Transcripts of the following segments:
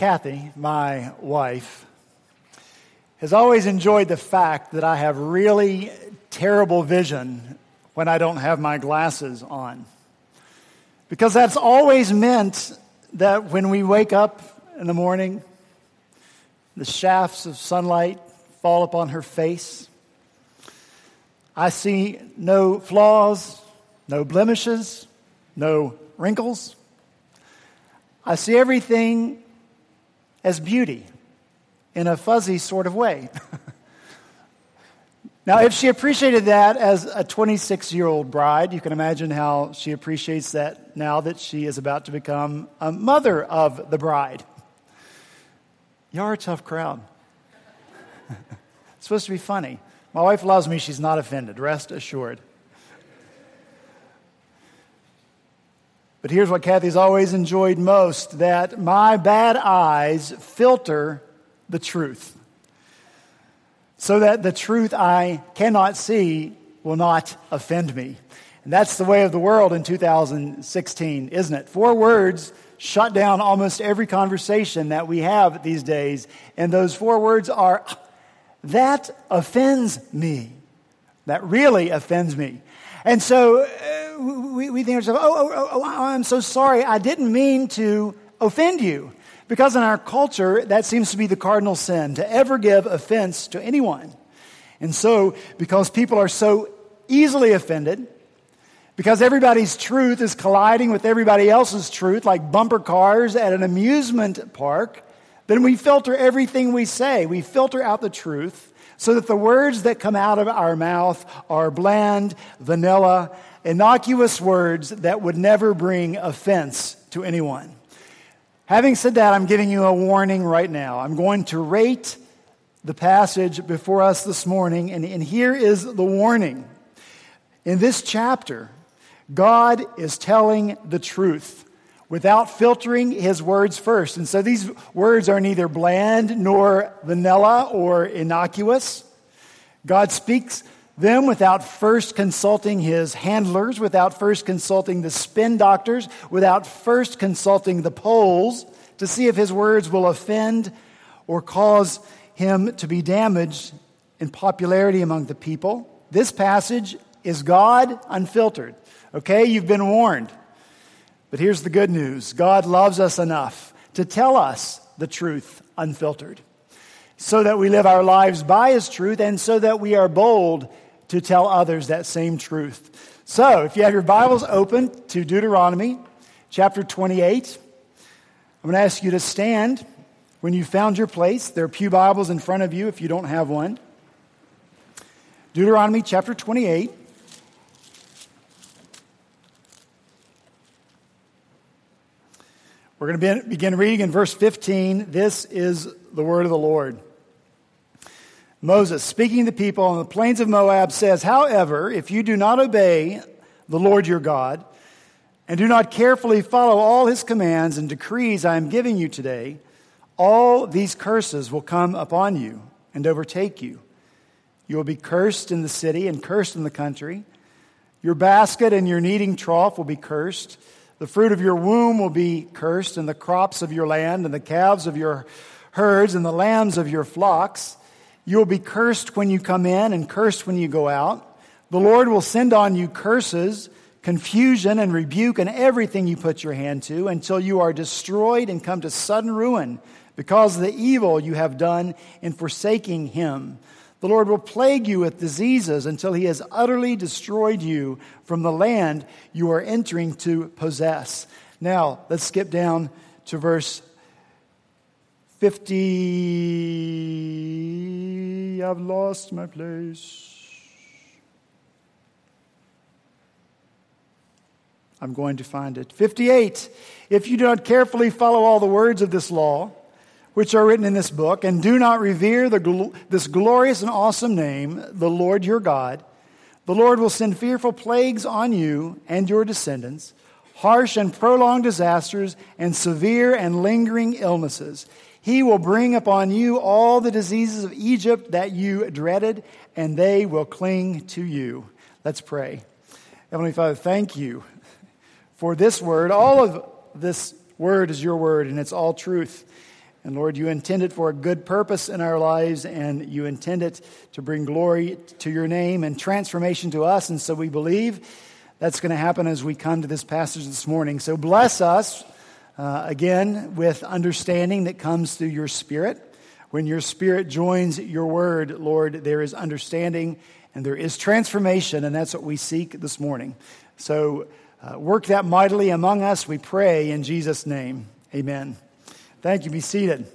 Kathy, my wife, has always enjoyed the fact that I have really terrible vision when I don't have my glasses on. Because that's always meant that when we wake up in the morning, the shafts of sunlight fall upon her face. I see no flaws, no blemishes, no wrinkles. I see everything as beauty in a fuzzy sort of way. now, if she appreciated that as a 26 year old bride, you can imagine how she appreciates that now that she is about to become a mother of the bride. You are a tough crowd. it's supposed to be funny. My wife loves me, she's not offended, rest assured. But here's what Kathy's always enjoyed most that my bad eyes filter the truth. So that the truth I cannot see will not offend me. And that's the way of the world in 2016, isn't it? Four words shut down almost every conversation that we have these days. And those four words are, that offends me. That really offends me. And so uh, we, we think, oh, oh, oh, oh, I'm so sorry. I didn't mean to offend you. Because in our culture, that seems to be the cardinal sin, to ever give offense to anyone. And so, because people are so easily offended, because everybody's truth is colliding with everybody else's truth, like bumper cars at an amusement park, then we filter everything we say. We filter out the truth so that the words that come out of our mouth are bland, vanilla, innocuous words that would never bring offense to anyone. Having said that, I'm giving you a warning right now. I'm going to rate the passage before us this morning, and, and here is the warning. In this chapter, God is telling the truth without filtering his words first. And so these words are neither bland nor vanilla or innocuous. God speaks them without first consulting his handlers, without first consulting the spin doctors, without first consulting the polls to see if his words will offend or cause him to be damaged in popularity among the people. This passage is God unfiltered. Okay, you've been warned. But here's the good news God loves us enough to tell us the truth unfiltered so that we live our lives by his truth and so that we are bold to tell others that same truth. So, if you have your Bibles open to Deuteronomy chapter 28, I'm going to ask you to stand when you found your place. There are Pew Bibles in front of you if you don't have one. Deuteronomy chapter 28. We're going to begin reading in verse 15. This is the word of the Lord. Moses, speaking to the people on the plains of Moab, says, However, if you do not obey the Lord your God, and do not carefully follow all his commands and decrees I am giving you today, all these curses will come upon you and overtake you. You will be cursed in the city and cursed in the country. Your basket and your kneading trough will be cursed. The fruit of your womb will be cursed, and the crops of your land, and the calves of your herds, and the lambs of your flocks. You will be cursed when you come in and cursed when you go out. The Lord will send on you curses, confusion, and rebuke and everything you put your hand to until you are destroyed and come to sudden ruin because of the evil you have done in forsaking Him. The Lord will plague you with diseases until He has utterly destroyed you from the land you are entering to possess. Now, let's skip down to verse 50. I've lost my place. I'm going to find it. 58. If you do not carefully follow all the words of this law, which are written in this book, and do not revere the, this glorious and awesome name, the Lord your God, the Lord will send fearful plagues on you and your descendants, harsh and prolonged disasters, and severe and lingering illnesses. He will bring upon you all the diseases of Egypt that you dreaded, and they will cling to you. Let's pray. Heavenly Father, thank you for this word. All of this word is your word, and it's all truth. And Lord, you intend it for a good purpose in our lives, and you intend it to bring glory to your name and transformation to us. And so we believe that's going to happen as we come to this passage this morning. So bless us uh, again with understanding that comes through your Spirit. When your Spirit joins your word, Lord, there is understanding and there is transformation, and that's what we seek this morning. So uh, work that mightily among us, we pray in Jesus' name. Amen. Thank you. Be seated.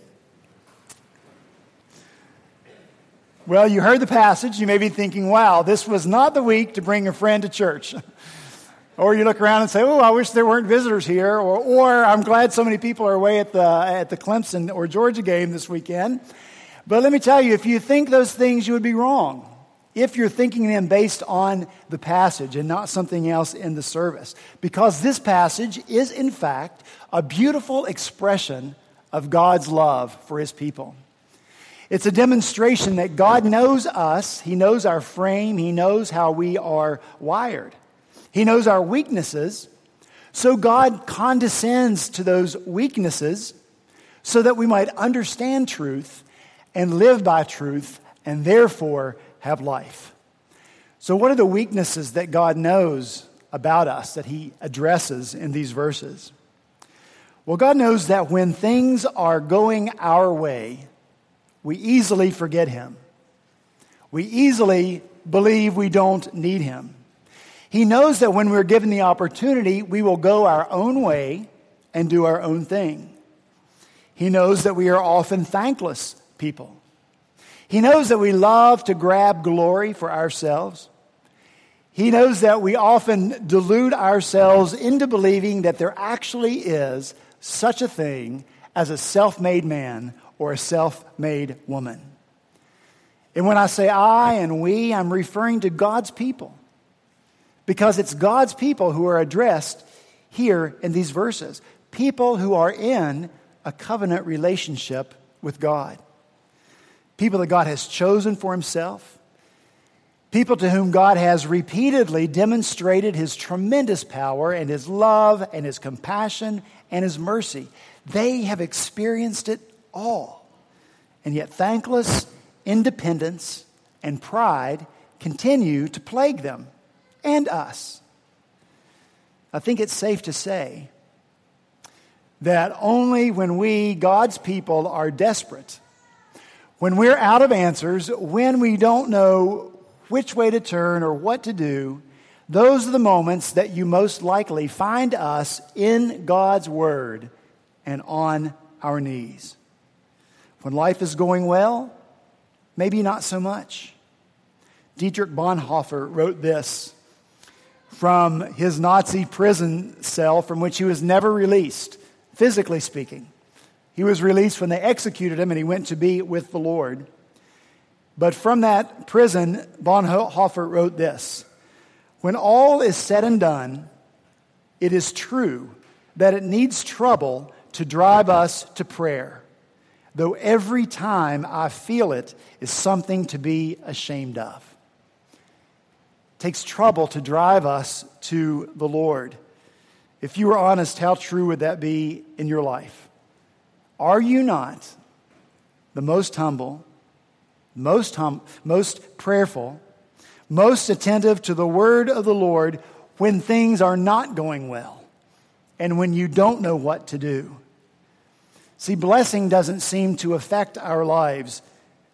Well, you heard the passage. You may be thinking, wow, this was not the week to bring a friend to church. or you look around and say, oh, I wish there weren't visitors here. Or, or I'm glad so many people are away at the, at the Clemson or Georgia game this weekend. But let me tell you, if you think those things, you would be wrong. If you're thinking them based on the passage and not something else in the service. Because this passage is, in fact, a beautiful expression of God's love for his people. It's a demonstration that God knows us, He knows our frame, He knows how we are wired, He knows our weaknesses. So God condescends to those weaknesses so that we might understand truth and live by truth and therefore have life. So, what are the weaknesses that God knows about us that He addresses in these verses? Well, God knows that when things are going our way, we easily forget Him. We easily believe we don't need Him. He knows that when we're given the opportunity, we will go our own way and do our own thing. He knows that we are often thankless people. He knows that we love to grab glory for ourselves. He knows that we often delude ourselves into believing that there actually is such a thing as a self made man or a self made woman. And when I say I and we, I'm referring to God's people. Because it's God's people who are addressed here in these verses. People who are in a covenant relationship with God. People that God has chosen for himself. People to whom God has repeatedly demonstrated his tremendous power and his love and his compassion and his mercy. They have experienced it all. And yet, thankless independence and pride continue to plague them and us. I think it's safe to say that only when we, God's people, are desperate, when we're out of answers, when we don't know which way to turn or what to do, those are the moments that you most likely find us in God's Word and on our knees. When life is going well, maybe not so much. Dietrich Bonhoeffer wrote this from his Nazi prison cell from which he was never released, physically speaking. He was released when they executed him and he went to be with the Lord. But from that prison, Bonhoeffer wrote this when all is said and done, it is true that it needs trouble to drive us to prayer, though every time I feel it is something to be ashamed of. Takes trouble to drive us to the Lord. If you were honest, how true would that be in your life? Are you not the most humble, most, hum- most prayerful, most attentive to the word of the Lord when things are not going well and when you don't know what to do. See, blessing doesn't seem to affect our lives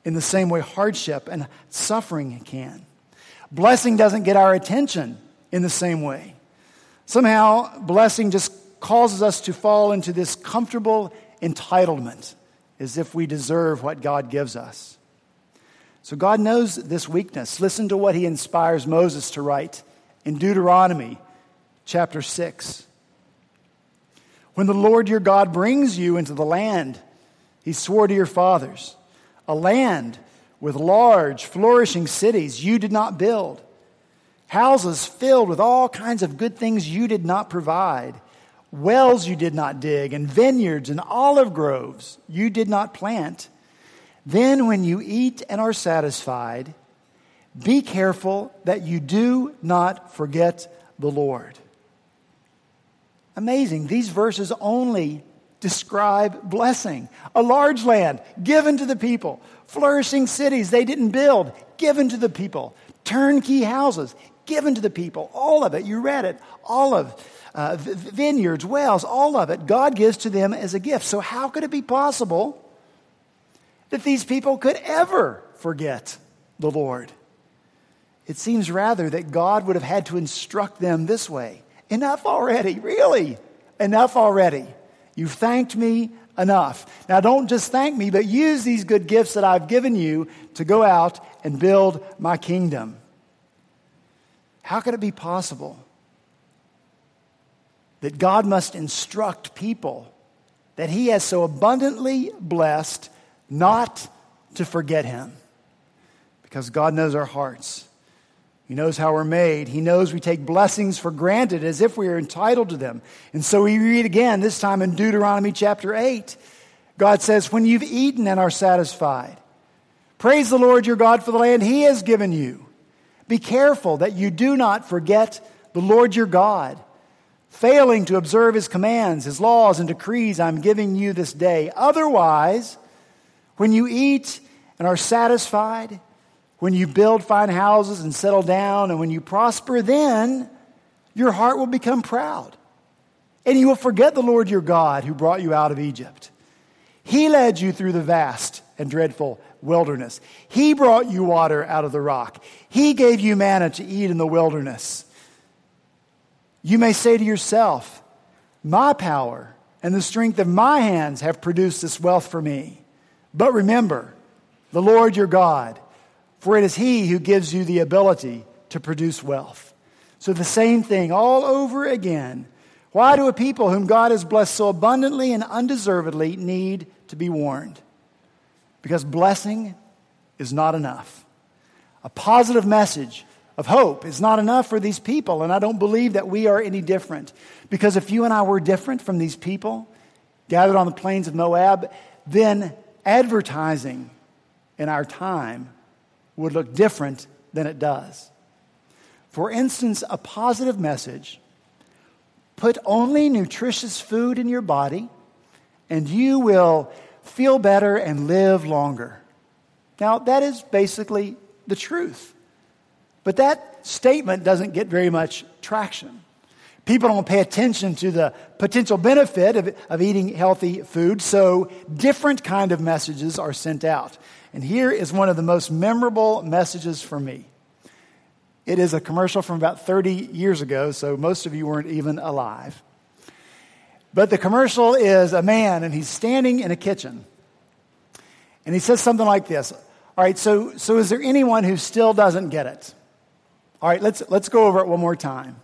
in the same way hardship and suffering can. Blessing doesn't get our attention in the same way. Somehow, blessing just causes us to fall into this comfortable entitlement as if we deserve what God gives us. So God knows this weakness. Listen to what he inspires Moses to write in Deuteronomy chapter 6. When the Lord your God brings you into the land he swore to your fathers, a land with large, flourishing cities you did not build, houses filled with all kinds of good things you did not provide, wells you did not dig, and vineyards and olive groves you did not plant then, when you eat and are satisfied, be careful that you do not forget the Lord. Amazing. These verses only describe blessing. A large land given to the people, flourishing cities they didn't build, given to the people, turnkey houses given to the people, all of it. You read it, all of uh, vineyards, wells, all of it. God gives to them as a gift. So, how could it be possible that these people could ever forget the Lord? It seems rather that God would have had to instruct them this way Enough already, really, enough already. You've thanked me enough. Now, don't just thank me, but use these good gifts that I've given you to go out and build my kingdom. How could it be possible that God must instruct people that He has so abundantly blessed not to forget Him? Because God knows our hearts. He knows how we're made. He knows we take blessings for granted as if we are entitled to them. And so we read again, this time in Deuteronomy chapter 8. God says, When you've eaten and are satisfied, praise the Lord your God for the land He has given you. Be careful that you do not forget the Lord your God failing to observe his commands, his laws, and decrees I'm giving you this day. Otherwise, when you eat and are satisfied, when you build fine houses and settle down, and when you prosper, then your heart will become proud. And you will forget the Lord your God who brought you out of Egypt. He led you through the vast and dreadful wilderness. He brought you water out of the rock. He gave you manna to eat in the wilderness. You may say to yourself, My power and the strength of my hands have produced this wealth for me. But remember, the Lord your God, for it is He who gives you the ability to produce wealth. So the same thing all over again. Why do a people whom God has blessed so abundantly and undeservedly need to be warned? Because blessing is not enough. A positive message of hope is not enough for these people, and I don't believe that we are any different. Because if you and I were different from these people gathered on the plains of Moab, then advertising in our time would look different than it does. For instance, a positive message put only nutritious food in your body, and you will feel better and live longer. Now, that is basically the truth. But that statement doesn't get very much traction. People don't pay attention to the potential benefit of, of eating healthy food, so different kind of messages are sent out. And here is one of the most memorable messages for me. It is a commercial from about 30 years ago, so most of you weren't even alive. But the commercial is a man, and he's standing in a kitchen. And he says something like this All right, so, so is there anyone who still doesn't get it? All right, let's, let's go over it one more time.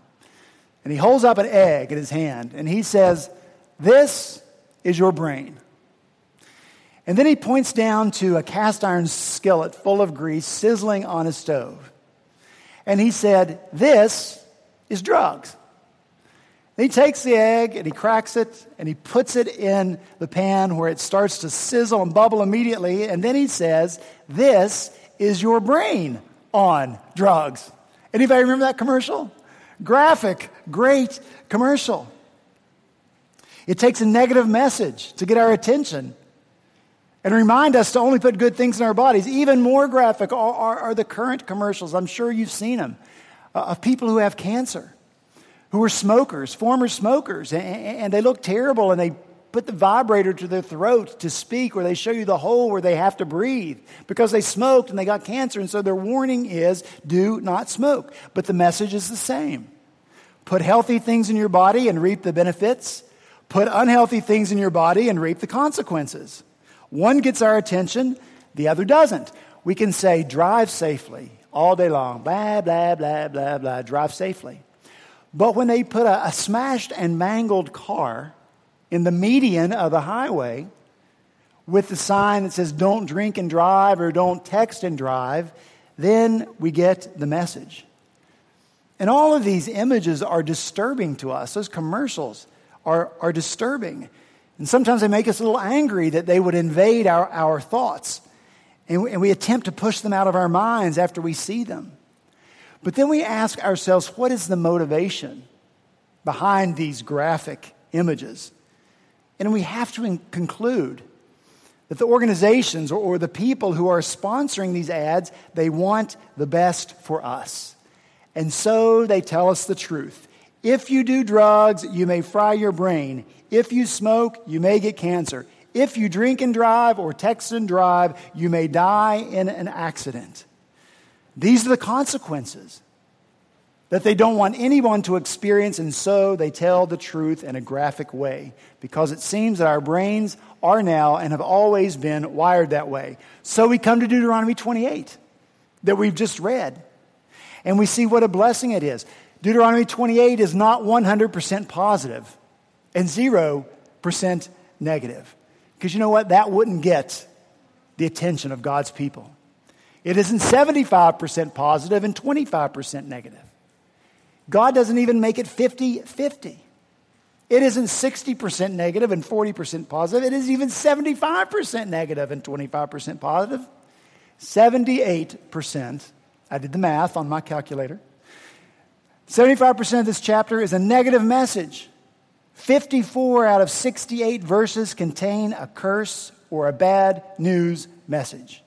And he holds up an egg in his hand and he says, This is your brain. And then he points down to a cast iron skillet full of grease sizzling on a stove. And he said, This is drugs. And he takes the egg and he cracks it and he puts it in the pan where it starts to sizzle and bubble immediately. And then he says, This is your brain on drugs. Anybody remember that commercial? Graphic, great commercial. It takes a negative message to get our attention and remind us to only put good things in our bodies. Even more graphic are, are, are the current commercials. I'm sure you've seen them uh, of people who have cancer, who are smokers, former smokers, and, and they look terrible and they put the vibrator to their throat to speak, or they show you the hole where they have to breathe because they smoked and they got cancer. And so their warning is do not smoke. But the message is the same put healthy things in your body and reap the benefits, put unhealthy things in your body and reap the consequences. One gets our attention, the other doesn't. We can say, drive safely all day long, blah, blah, blah, blah, blah, drive safely. But when they put a, a smashed and mangled car in the median of the highway with the sign that says don't drink and drive or don't text and drive, then we get the message. And all of these images are disturbing to us. Those commercials are, are disturbing. And sometimes they make us a little angry that they would invade our, our thoughts. And we, and we attempt to push them out of our minds after we see them. But then we ask ourselves, what is the motivation behind these graphic images? And we have to conclude that the organizations or, or the people who are sponsoring these ads, they want the best for us. And so they tell us the truth. If you do drugs, you may fry your brain. If you smoke, you may get cancer. If you drink and drive or text and drive, you may die in an accident. These are the consequences that they don't want anyone to experience, and so they tell the truth in a graphic way because it seems that our brains are now and have always been wired that way. So we come to Deuteronomy 28 that we've just read, and we see what a blessing it is. Deuteronomy 28 is not 100% positive and 0% negative. Because you know what? That wouldn't get the attention of God's people. It isn't 75% positive and 25% negative. God doesn't even make it 50 50. It isn't 60% negative and 40% positive. It is even 75% negative and 25% positive. 78%. I did the math on my calculator. 75% of this chapter is a negative message. 54 out of 68 verses contain a curse or a bad news message.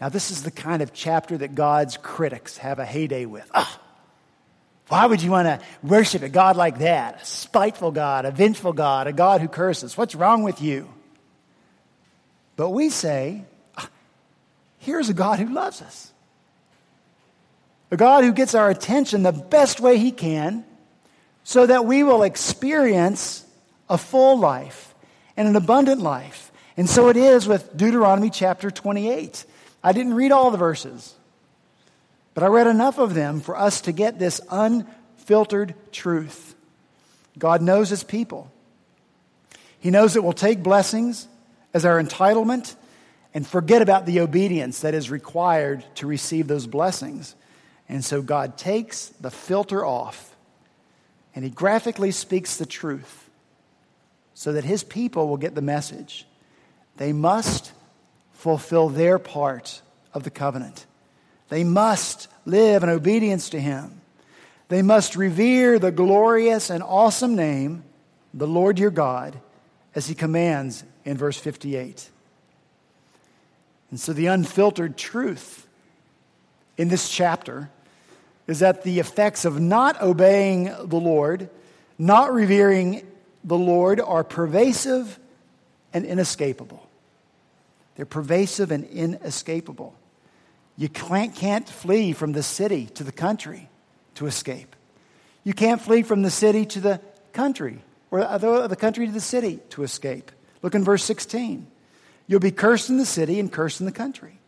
Now, this is the kind of chapter that God's critics have a heyday with. Ah, why would you want to worship a God like that? A spiteful God, a vengeful God, a God who curses. What's wrong with you? But we say, here's a God who loves us. A God who gets our attention the best way he can so that we will experience a full life and an abundant life. And so it is with Deuteronomy chapter 28. I didn't read all the verses. But I read enough of them for us to get this unfiltered truth. God knows his people. He knows that we'll take blessings as our entitlement and forget about the obedience that is required to receive those blessings. And so God takes the filter off and he graphically speaks the truth so that his people will get the message. They must fulfill their part of the covenant. They must live in obedience to him. They must revere the glorious and awesome name, the Lord your God, as he commands in verse 58. And so, the unfiltered truth in this chapter is that the effects of not obeying the Lord, not revering the Lord, are pervasive and inescapable. They're pervasive and inescapable. You can't, can't flee from the city to the country to escape. You can't flee from the city to the country or the country to the city to escape. Look in verse 16. You'll be cursed in the city and cursed in the country.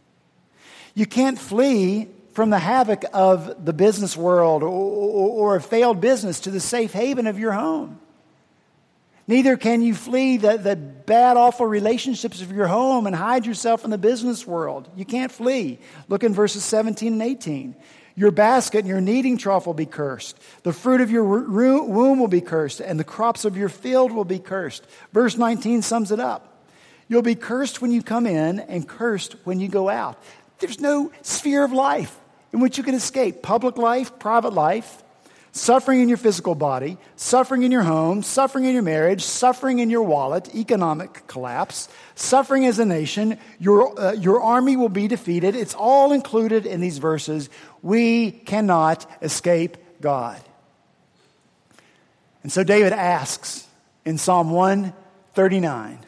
You can't flee from the havoc of the business world or, or, or a failed business to the safe haven of your home. Neither can you flee the, the bad, awful relationships of your home and hide yourself in the business world. You can't flee. Look in verses 17 and 18. Your basket and your kneading trough will be cursed. The fruit of your womb will be cursed, and the crops of your field will be cursed. Verse 19 sums it up. You'll be cursed when you come in and cursed when you go out. There's no sphere of life in which you can escape public life, private life, suffering in your physical body, suffering in your home, suffering in your marriage, suffering in your wallet, economic collapse, suffering as a nation, your, uh, your army will be defeated. It's all included in these verses. We cannot escape God. And so David asks in Psalm 139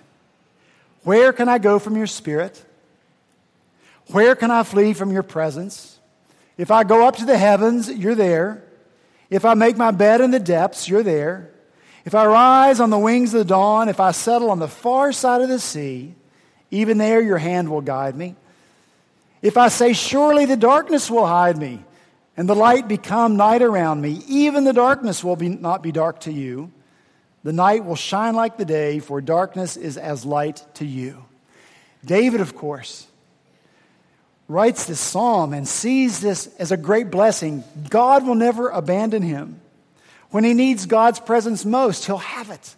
Where can I go from your spirit? Where can I flee from your presence? If I go up to the heavens, you're there. If I make my bed in the depths, you're there. If I rise on the wings of the dawn, if I settle on the far side of the sea, even there your hand will guide me. If I say, Surely the darkness will hide me, and the light become night around me, even the darkness will be, not be dark to you. The night will shine like the day, for darkness is as light to you. David, of course, writes this psalm and sees this as a great blessing, God will never abandon him. When he needs God's presence most, he'll have it.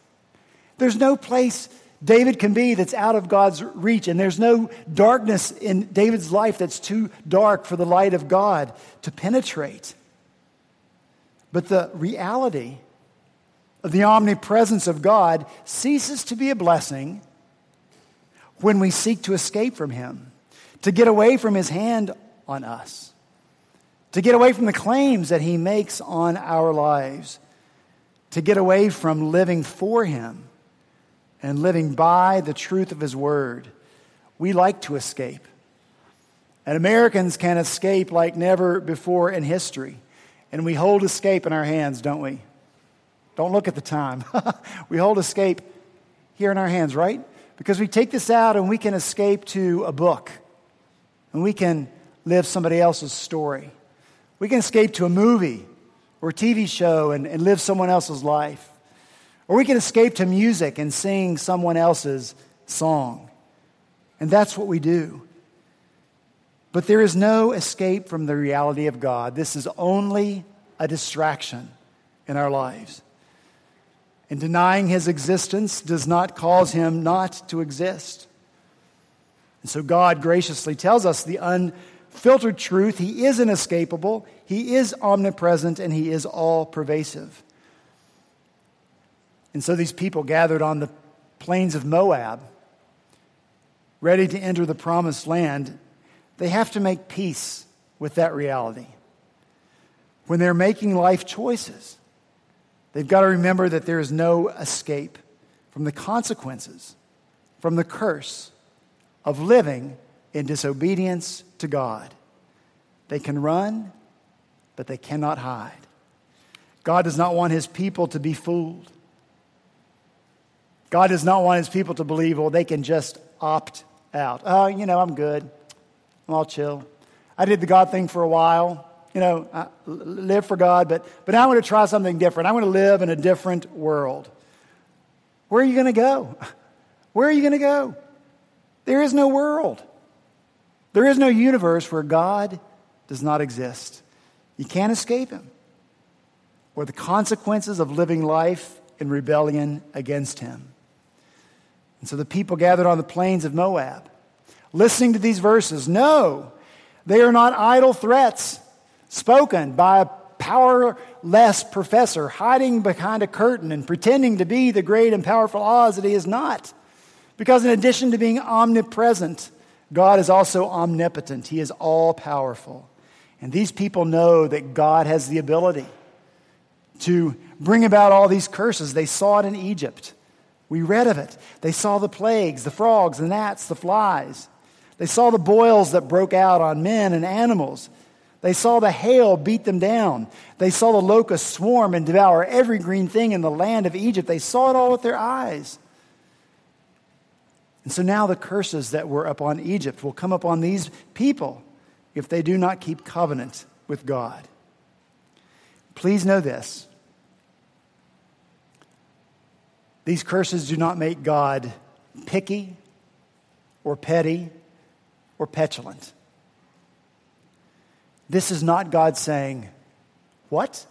There's no place David can be that's out of God's reach, and there's no darkness in David's life that's too dark for the light of God to penetrate. But the reality of the omnipresence of God ceases to be a blessing when we seek to escape from Him, to get away from His hand on us, to get away from the claims that He makes on our lives, to get away from living for Him and living by the truth of His Word. We like to escape. And Americans can escape like never before in history. And we hold escape in our hands, don't we? Don't look at the time. we hold escape here in our hands, right? Because we take this out and we can escape to a book. And we can live somebody else's story. We can escape to a movie or a TV show and, and live someone else's life. Or we can escape to music and sing someone else's song. And that's what we do. But there is no escape from the reality of God. This is only a distraction in our lives. And denying his existence does not cause him not to exist. And so God graciously tells us the unfiltered truth. He is inescapable, He is omnipresent, and He is all pervasive. And so these people gathered on the plains of Moab, ready to enter the promised land, they have to make peace with that reality. When they're making life choices, they've got to remember that there is no escape from the consequences, from the curse of living in disobedience to God. They can run, but they cannot hide. God does not want his people to be fooled. God does not want his people to believe, well, they can just opt out. Oh, you know, I'm good. I'm all chill. I did the God thing for a while. You know, I live for God, but, but now I want to try something different. I want to live in a different world. Where are you going to go? Where are you going to go? There is no world. There is no universe where God does not exist. You can't escape him or the consequences of living life in rebellion against him. And so the people gathered on the plains of Moab listening to these verses. No, they are not idle threats spoken by a powerless professor hiding behind a curtain and pretending to be the great and powerful Oz that he is not. Because in addition to being omnipresent, God is also omnipotent. He is all powerful. And these people know that God has the ability to bring about all these curses. They saw it in Egypt. We read of it. They saw the plagues, the frogs, the gnats, the flies. They saw the boils that broke out on men and animals. They saw the hail beat them down. They saw the locusts swarm and devour every green thing in the land of Egypt. They saw it all with their eyes. And so now the curses that were upon Egypt will come upon these people if they do not keep covenant with God. Please know this these curses do not make God picky or petty or petulant. This is not God saying, What?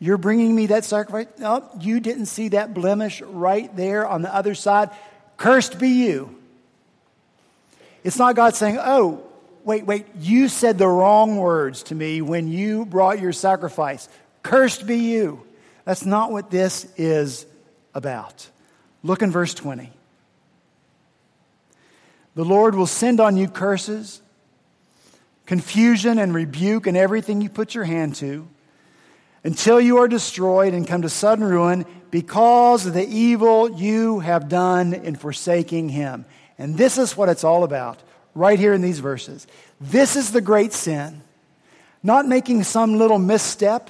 You're bringing me that sacrifice? No, you didn't see that blemish right there on the other side. Cursed be you. It's not God saying, Oh, wait, wait, you said the wrong words to me when you brought your sacrifice. Cursed be you. That's not what this is about. Look in verse 20. The Lord will send on you curses, confusion, and rebuke and everything you put your hand to until you are destroyed and come to sudden ruin because of the evil you have done in forsaking Him. And this is what it's all about, right here in these verses. This is the great sin, not making some little misstep.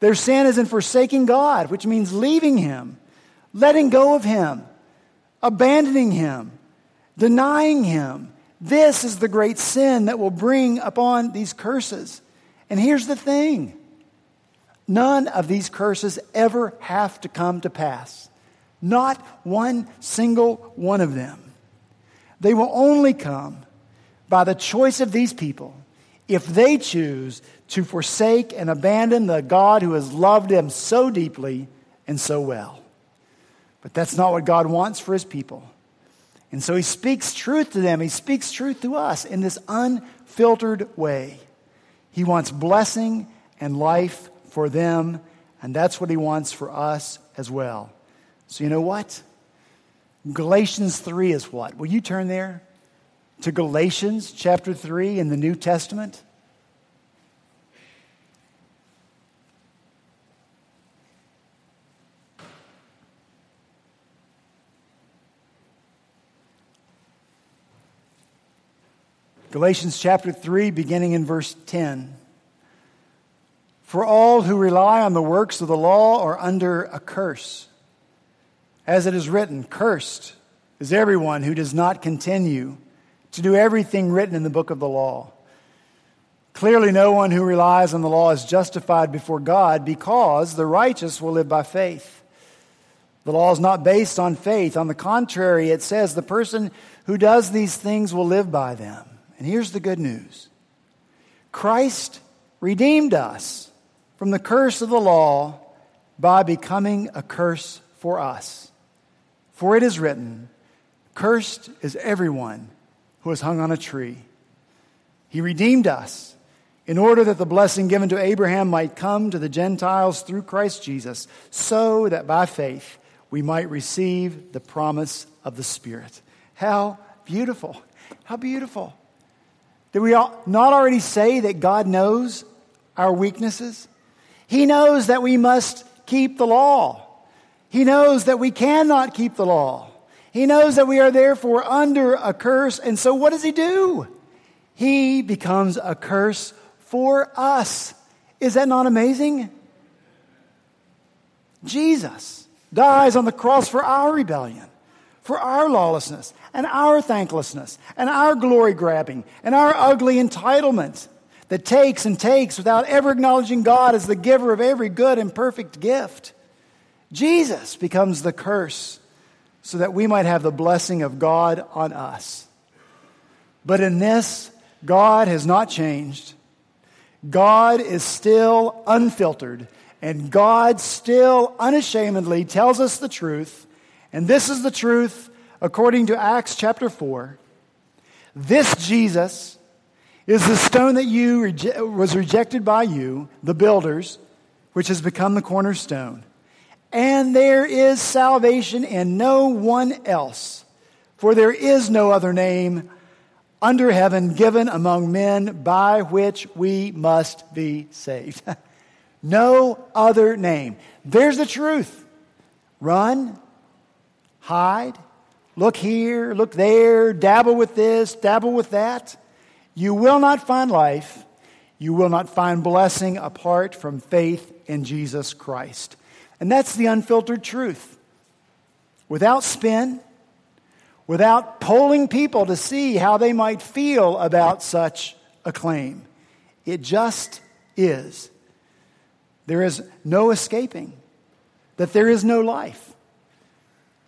Their sin is in forsaking God, which means leaving Him, letting go of Him, abandoning Him denying Him. This is the great sin that will bring upon these curses. And here's the thing none of these curses ever have to come to pass. Not one single one of them. They will only come by the choice of these people if they choose to forsake and abandon the God who has loved them so deeply and so well. But that's not what God wants for his people. And so he speaks truth to them. He speaks truth to us in this unfiltered way. He wants blessing and life for them And that's what he wants for us as well. So, you know what? Galatians 3 is what? Will you turn there to Galatians chapter 3 in the New Testament? Galatians chapter 3, beginning in verse 10. For all who rely on the works of the law are under a curse. As it is written, Cursed is everyone who does not continue to do everything written in the book of the law. Clearly, no one who relies on the law is justified before God because the righteous will live by faith. The law is not based on faith. On the contrary, it says the person who does these things will live by them. And here's the good news Christ redeemed us from the curse of the law by becoming a curse for us. For it is written, Cursed is everyone who is hung on a tree. He redeemed us in order that the blessing given to Abraham might come to the Gentiles through Christ Jesus, so that by faith we might receive the promise of the Spirit. How beautiful! How beautiful. Did we not already say that God knows our weaknesses? He knows that we must keep the law. He knows that we cannot keep the law. He knows that we are therefore under a curse. And so what does he do? He becomes a curse for us. Is that not amazing? Jesus dies on the cross for our rebellion, for our lawlessness, and our thanklessness, and our glory grabbing, and our ugly entitlement that takes and takes without ever acknowledging God as the giver of every good and perfect gift. Jesus becomes the curse so that we might have the blessing of God on us. But in this, God has not changed. God is still unfiltered, and God still unashamedly tells us the truth. And this is the truth according to Acts chapter 4. This Jesus is the stone that you was rejected by you, the builders, which has become the cornerstone. And there is salvation in no one else, for there is no other name under heaven given among men by which we must be saved. no other name. There's the truth. Run, hide, look here, look there, dabble with this, dabble with that. You will not find life. You will not find blessing apart from faith in Jesus Christ. And that's the unfiltered truth. Without spin, without polling people to see how they might feel about such a claim. It just is. There is no escaping that there is no life.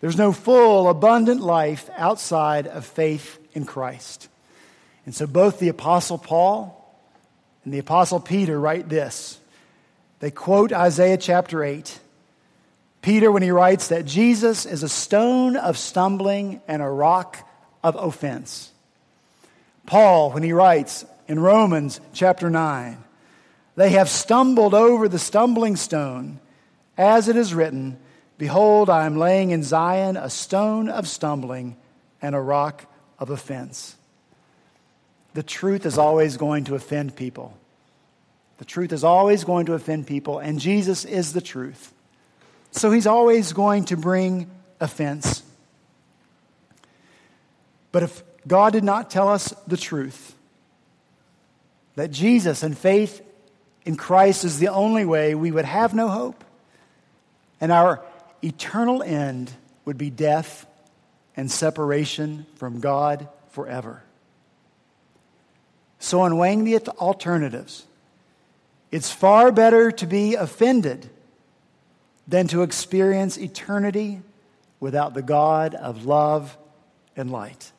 There's no full, abundant life outside of faith in Christ. And so both the Apostle Paul and the Apostle Peter write this. They quote Isaiah chapter 8. Peter, when he writes that Jesus is a stone of stumbling and a rock of offense. Paul, when he writes in Romans chapter 9, they have stumbled over the stumbling stone, as it is written, Behold, I am laying in Zion a stone of stumbling and a rock of offense. The truth is always going to offend people. The truth is always going to offend people, and Jesus is the truth. So he's always going to bring offense. But if God did not tell us the truth, that Jesus and faith in Christ is the only way, we would have no hope. And our eternal end would be death and separation from God forever. So, in weighing the alternatives, it's far better to be offended than to experience eternity without the God of love and light.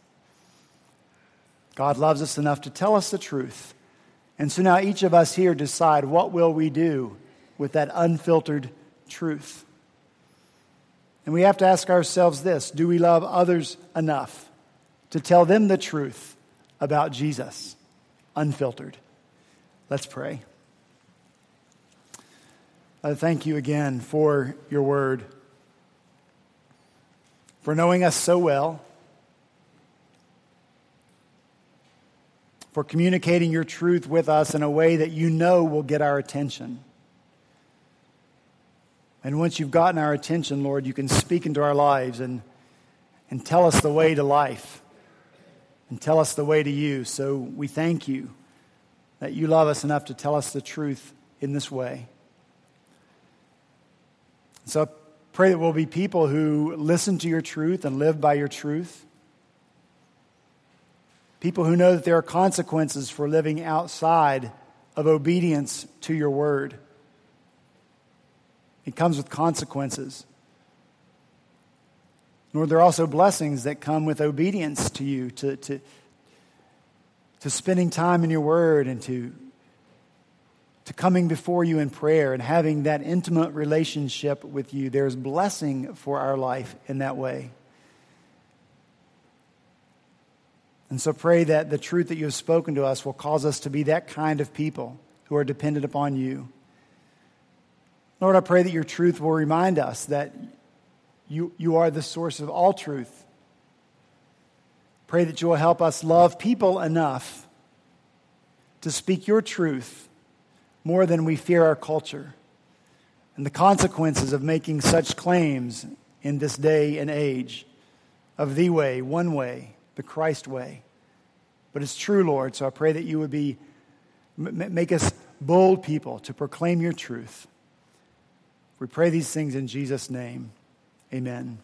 God loves us enough to tell us the truth. And so now each of us here decide what will we do with that unfiltered truth. And we have to ask ourselves this do we love others enough to tell them the truth about Jesus? Unfiltered. Let's pray. Uh, thank you again for your word, for knowing us so well, for communicating your truth with us in a way that you know will get our attention. And once you've gotten our attention, Lord, you can speak into our lives and, and tell us the way to life and tell us the way to you. So we thank you that you love us enough to tell us the truth in this way. So I pray that we'll be people who listen to your truth and live by your truth. People who know that there are consequences for living outside of obedience to your word. It comes with consequences. Lord, there are also blessings that come with obedience to you, to, to, to spending time in your word and to, to coming before you in prayer and having that intimate relationship with you. There's blessing for our life in that way. And so pray that the truth that you have spoken to us will cause us to be that kind of people who are dependent upon you. Lord, I pray that your truth will remind us that you, you are the source of all truth. Pray that you will help us love people enough to speak your truth more than we fear our culture and the consequences of making such claims in this day and age of the way, one way, the Christ way. But it's true, Lord, so I pray that you would be make us bold people to proclaim your truth. We pray these things in Jesus' name. Amen.